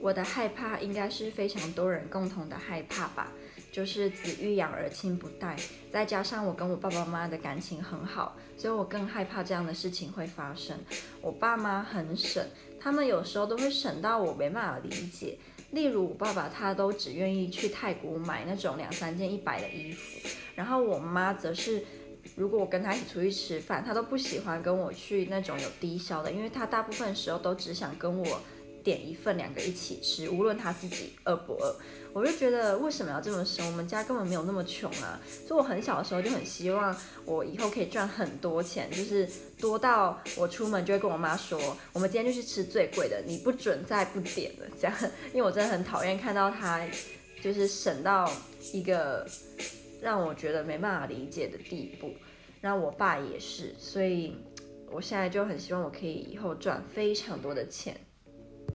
我的害怕应该是非常多人共同的害怕吧，就是子欲养而亲不待，再加上我跟我爸爸妈妈的感情很好，所以我更害怕这样的事情会发生。我爸妈很省，他们有时候都会省到我没办法理解。例如我爸爸他都只愿意去太古买那种两三件一百的衣服，然后我妈则是，如果我跟他一起出去吃饭，他都不喜欢跟我去那种有低消的，因为他大部分时候都只想跟我。点一份，两个一起吃，无论他自己饿不饿，我就觉得为什么要这么省？我们家根本没有那么穷啊！所以我很小的时候就很希望我以后可以赚很多钱，就是多到我出门就会跟我妈说，我们今天就去吃最贵的，你不准再不点了，这样，因为我真的很讨厌看到他就是省到一个让我觉得没办法理解的地步。然后我爸也是，所以我现在就很希望我可以以后赚非常多的钱。